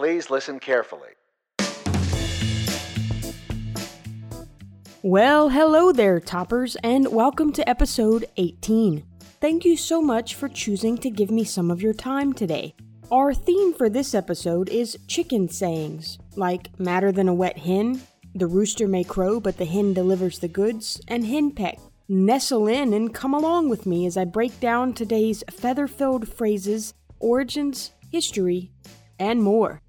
Please listen carefully. Well, hello there, toppers, and welcome to episode 18. Thank you so much for choosing to give me some of your time today. Our theme for this episode is chicken sayings, like madder than a wet hen, the rooster may crow but the hen delivers the goods, and henpeck. Nestle in and come along with me as I break down today's feather filled phrases, origins, history, and more.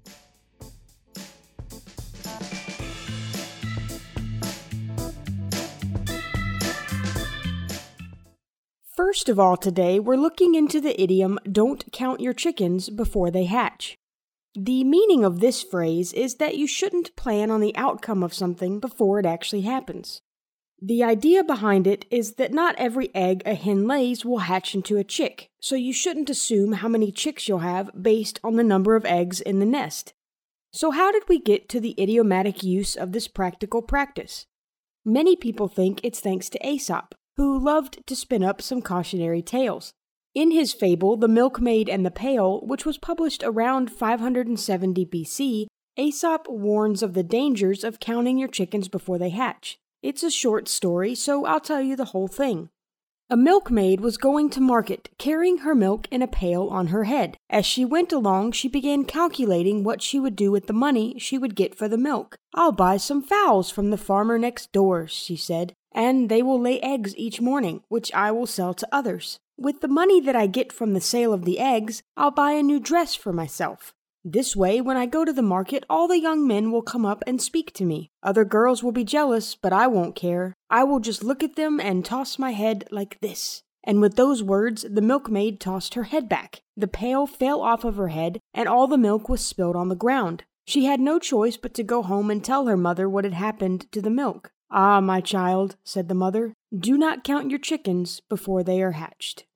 First of all, today we're looking into the idiom don't count your chickens before they hatch. The meaning of this phrase is that you shouldn't plan on the outcome of something before it actually happens. The idea behind it is that not every egg a hen lays will hatch into a chick, so you shouldn't assume how many chicks you'll have based on the number of eggs in the nest. So, how did we get to the idiomatic use of this practical practice? Many people think it's thanks to Aesop, who loved to spin up some cautionary tales. In his fable, The Milkmaid and the Pail, which was published around 570 BC, Aesop warns of the dangers of counting your chickens before they hatch. It's a short story, so I'll tell you the whole thing. A milkmaid was going to market, carrying her milk in a pail on her head. As she went along, she began calculating what she would do with the money she would get for the milk. I'll buy some fowls from the farmer next door, she said, and they will lay eggs each morning, which I will sell to others. With the money that I get from the sale of the eggs, I'll buy a new dress for myself. This way, when I go to the market, all the young men will come up and speak to me. Other girls will be jealous, but I won't care. I will just look at them and toss my head like this. And with those words, the milkmaid tossed her head back. The pail fell off of her head, and all the milk was spilled on the ground. She had no choice but to go home and tell her mother what had happened to the milk. Ah, my child, said the mother, do not count your chickens before they are hatched.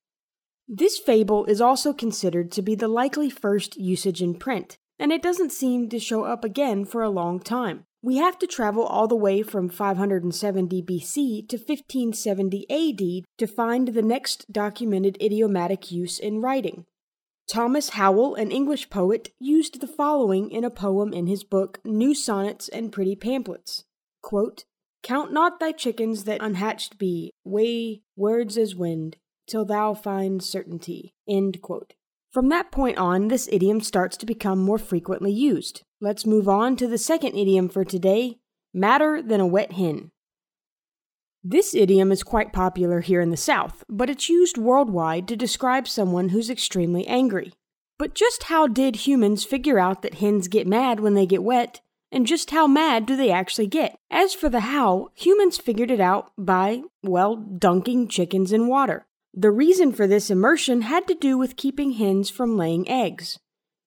This fable is also considered to be the likely first usage in print, and it doesn't seem to show up again for a long time. We have to travel all the way from 570 BC to 1570 AD to find the next documented idiomatic use in writing. Thomas Howell, an English poet, used the following in a poem in his book New Sonnets and Pretty Pamphlets. Quote, Count not thy chickens that unhatched be, weigh words as wind, till thou find certainty. From that point on, this idiom starts to become more frequently used. Let's move on to the second idiom for today madder than a wet hen. This idiom is quite popular here in the South, but it's used worldwide to describe someone who's extremely angry. But just how did humans figure out that hens get mad when they get wet and just how mad do they actually get? As for the how, humans figured it out by, well, dunking chickens in water. The reason for this immersion had to do with keeping hens from laying eggs.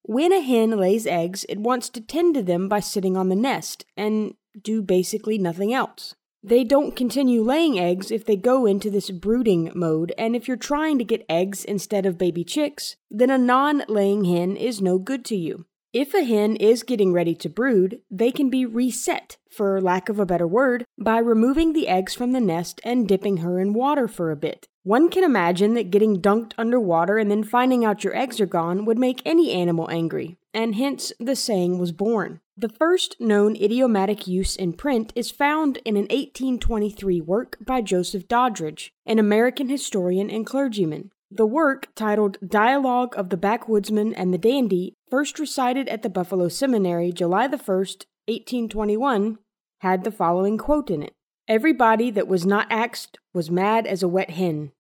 When a hen lays eggs, it wants to tend to them by sitting on the nest and do basically nothing else. They don't continue laying eggs if they go into this brooding mode, and if you're trying to get eggs instead of baby chicks, then a non laying hen is no good to you. If a hen is getting ready to brood, they can be reset, for lack of a better word, by removing the eggs from the nest and dipping her in water for a bit. One can imagine that getting dunked underwater and then finding out your eggs are gone would make any animal angry, and hence the saying was born. The first known idiomatic use in print is found in an 1823 work by Joseph Doddridge, an American historian and clergyman. The work, titled Dialogue of the Backwoodsman and the Dandy, first recited at the Buffalo Seminary July the 1st, 1821, had the following quote in it Everybody that was not axed was mad as a wet hen.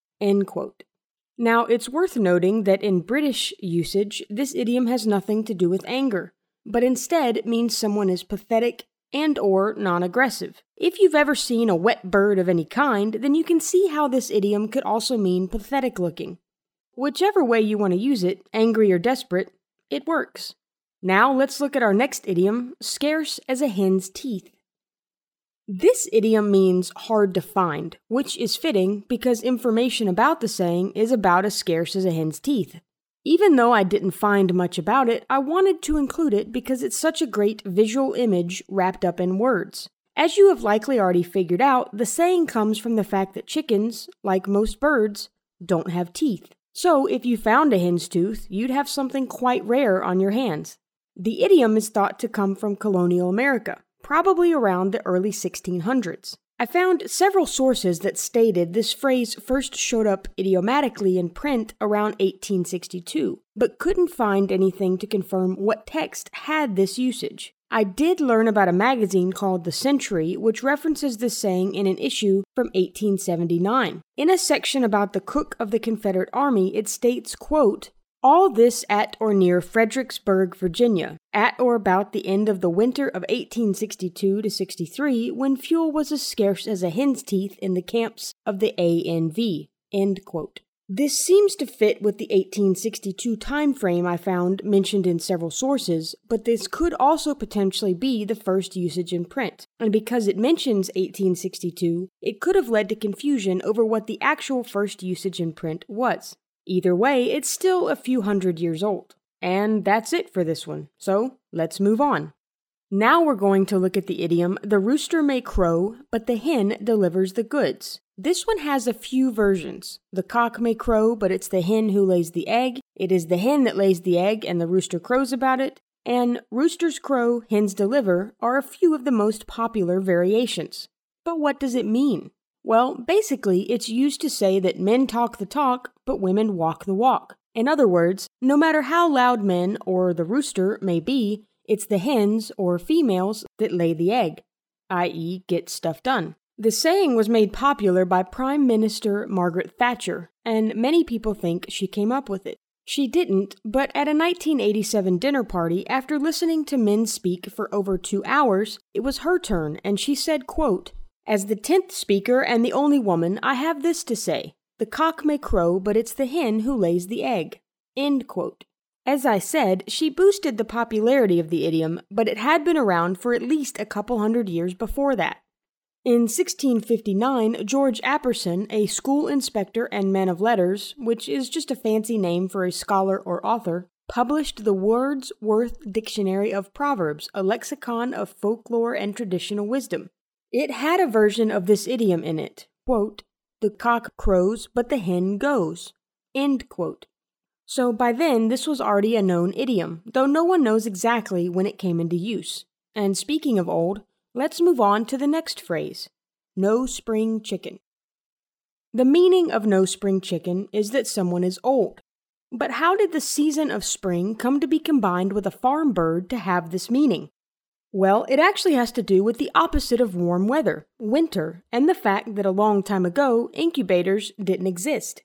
Now, it's worth noting that in British usage, this idiom has nothing to do with anger, but instead means someone is pathetic and or non-aggressive. If you've ever seen a wet bird of any kind, then you can see how this idiom could also mean pathetic looking. Whichever way you want to use it, angry or desperate, it works. Now let's look at our next idiom, scarce as a hen's teeth. This idiom means hard to find, which is fitting because information about the saying is about as scarce as a hen's teeth. Even though I didn't find much about it, I wanted to include it because it's such a great visual image wrapped up in words. As you have likely already figured out, the saying comes from the fact that chickens, like most birds, don't have teeth. So if you found a hen's tooth, you'd have something quite rare on your hands. The idiom is thought to come from colonial America, probably around the early 1600s. I found several sources that stated this phrase first showed up idiomatically in print around 1862, but couldn't find anything to confirm what text had this usage. I did learn about a magazine called The Century, which references this saying in an issue from 1879. In a section about the cook of the Confederate Army, it states, quote, all this at or near Fredericksburg, Virginia, at or about the end of the winter of 1862 to 63, when fuel was as scarce as a hen's teeth in the camps of the ANV. This seems to fit with the 1862 time frame I found mentioned in several sources, but this could also potentially be the first usage in print. And because it mentions 1862, it could have led to confusion over what the actual first usage in print was. Either way, it's still a few hundred years old. And that's it for this one, so let's move on. Now we're going to look at the idiom the rooster may crow, but the hen delivers the goods. This one has a few versions. The cock may crow, but it's the hen who lays the egg. It is the hen that lays the egg, and the rooster crows about it. And roosters crow, hens deliver are a few of the most popular variations. But what does it mean? Well, basically, it's used to say that men talk the talk, but women walk the walk. In other words, no matter how loud men or the rooster may be, it's the hens or females that lay the egg, i.e., get stuff done. The saying was made popular by Prime Minister Margaret Thatcher, and many people think she came up with it. She didn't, but at a 1987 dinner party, after listening to men speak for over two hours, it was her turn, and she said, quote, as the tenth speaker and the only woman, I have this to say The cock may crow, but it's the hen who lays the egg. As I said, she boosted the popularity of the idiom, but it had been around for at least a couple hundred years before that. In 1659, George Apperson, a school inspector and man of letters, which is just a fancy name for a scholar or author, published the Wordsworth Dictionary of Proverbs, a lexicon of folklore and traditional wisdom. It had a version of this idiom in it quote, The cock crows, but the hen goes. End quote. So by then, this was already a known idiom, though no one knows exactly when it came into use. And speaking of old, let's move on to the next phrase no spring chicken. The meaning of no spring chicken is that someone is old. But how did the season of spring come to be combined with a farm bird to have this meaning? Well, it actually has to do with the opposite of warm weather, winter, and the fact that a long time ago, incubators didn't exist.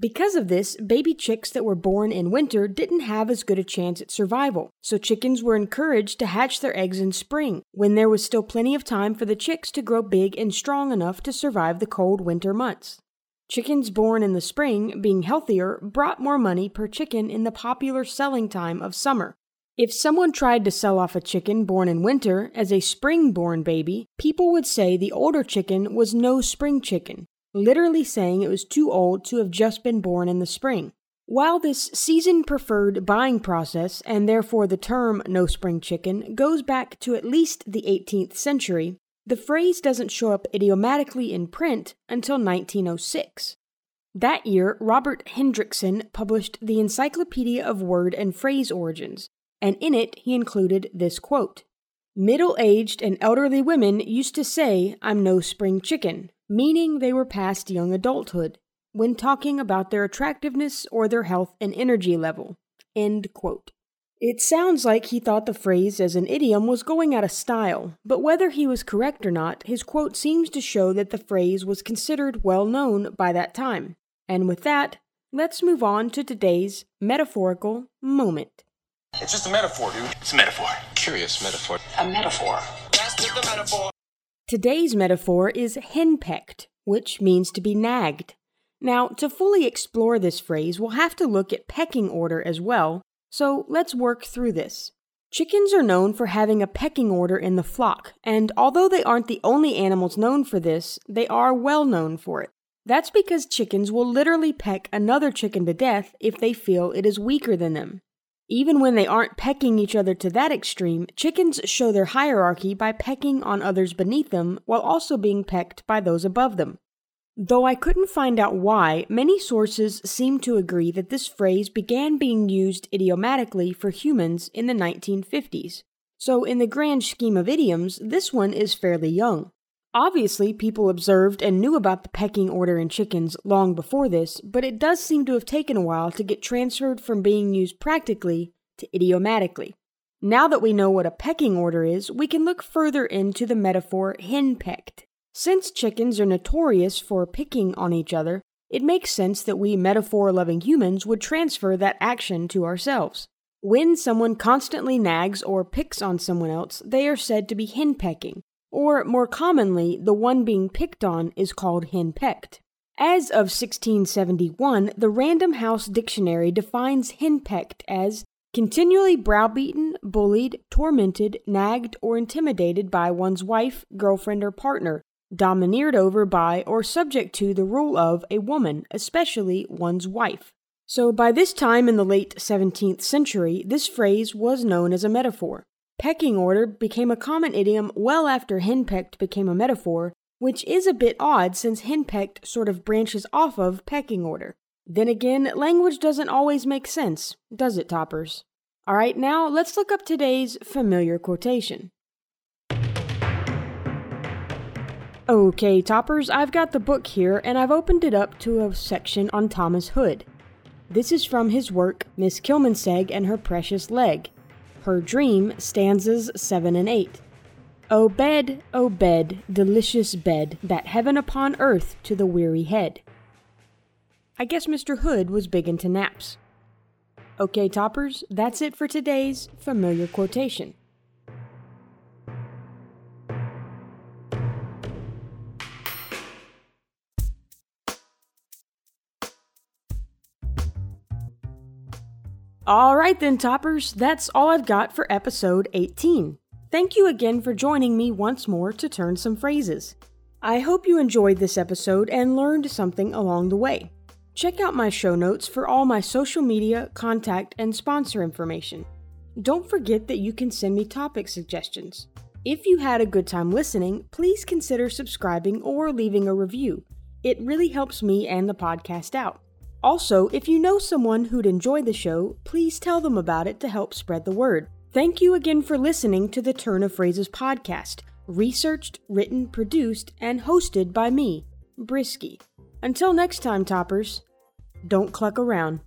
Because of this, baby chicks that were born in winter didn't have as good a chance at survival, so chickens were encouraged to hatch their eggs in spring, when there was still plenty of time for the chicks to grow big and strong enough to survive the cold winter months. Chickens born in the spring, being healthier, brought more money per chicken in the popular selling time of summer, if someone tried to sell off a chicken born in winter as a spring born baby, people would say the older chicken was no spring chicken, literally saying it was too old to have just been born in the spring. While this season preferred buying process, and therefore the term no spring chicken, goes back to at least the 18th century, the phrase doesn't show up idiomatically in print until 1906. That year, Robert Hendrickson published the Encyclopedia of Word and Phrase Origins, and in it he included this quote Middle aged and elderly women used to say, I'm no spring chicken, meaning they were past young adulthood, when talking about their attractiveness or their health and energy level. End quote. It sounds like he thought the phrase as an idiom was going out of style, but whether he was correct or not, his quote seems to show that the phrase was considered well known by that time. And with that, let's move on to today's metaphorical moment. It's just a metaphor, dude. It's a metaphor. Curious metaphor. A metaphor. That's just a metaphor. Today's metaphor is henpecked, which means to be nagged. Now, to fully explore this phrase, we'll have to look at pecking order as well, so let's work through this. Chickens are known for having a pecking order in the flock, and although they aren't the only animals known for this, they are well known for it. That's because chickens will literally peck another chicken to death if they feel it is weaker than them. Even when they aren't pecking each other to that extreme, chickens show their hierarchy by pecking on others beneath them while also being pecked by those above them. Though I couldn't find out why, many sources seem to agree that this phrase began being used idiomatically for humans in the 1950s. So, in the grand scheme of idioms, this one is fairly young. Obviously, people observed and knew about the pecking order in chickens long before this, but it does seem to have taken a while to get transferred from being used practically to idiomatically. Now that we know what a pecking order is, we can look further into the metaphor henpecked. Since chickens are notorious for picking on each other, it makes sense that we metaphor loving humans would transfer that action to ourselves. When someone constantly nags or picks on someone else, they are said to be henpecking, or more commonly, the one being picked on is called henpecked. As of 1671, the Random House Dictionary defines henpecked as continually browbeaten, bullied, tormented, nagged, or intimidated by one's wife, girlfriend, or partner, domineered over by or subject to the rule of a woman, especially one's wife. So, by this time in the late 17th century, this phrase was known as a metaphor. Pecking order became a common idiom well after henpecked became a metaphor, which is a bit odd since henpecked sort of branches off of pecking order. Then again, language doesn't always make sense, does it, toppers? Alright, now let's look up today's familiar quotation. Okay, toppers, I've got the book here and I've opened it up to a section on Thomas Hood. This is from his work, Miss Kilmansegg and Her Precious Leg. Her Dream, stanzas 7 and 8. O bed, O bed, delicious bed, that heaven upon earth to the weary head. I guess Mr. Hood was big into naps. Okay, toppers, that's it for today's familiar quotation. All right, then, toppers, that's all I've got for episode 18. Thank you again for joining me once more to turn some phrases. I hope you enjoyed this episode and learned something along the way. Check out my show notes for all my social media, contact, and sponsor information. Don't forget that you can send me topic suggestions. If you had a good time listening, please consider subscribing or leaving a review. It really helps me and the podcast out. Also, if you know someone who'd enjoy the show, please tell them about it to help spread the word. Thank you again for listening to the Turn of Phrases podcast, researched, written, produced, and hosted by me, Brisky. Until next time, toppers, don't cluck around.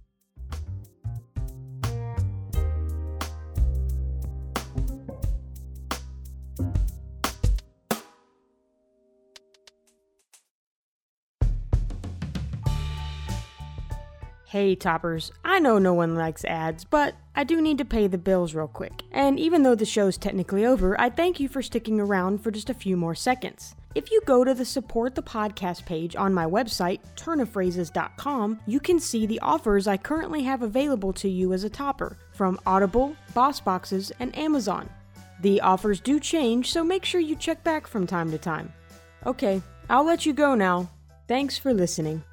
Hey, toppers, I know no one likes ads, but I do need to pay the bills real quick. And even though the show's technically over, I thank you for sticking around for just a few more seconds. If you go to the Support the Podcast page on my website, turnofphrases.com, you can see the offers I currently have available to you as a topper from Audible, Boss Boxes, and Amazon. The offers do change, so make sure you check back from time to time. Okay, I'll let you go now. Thanks for listening.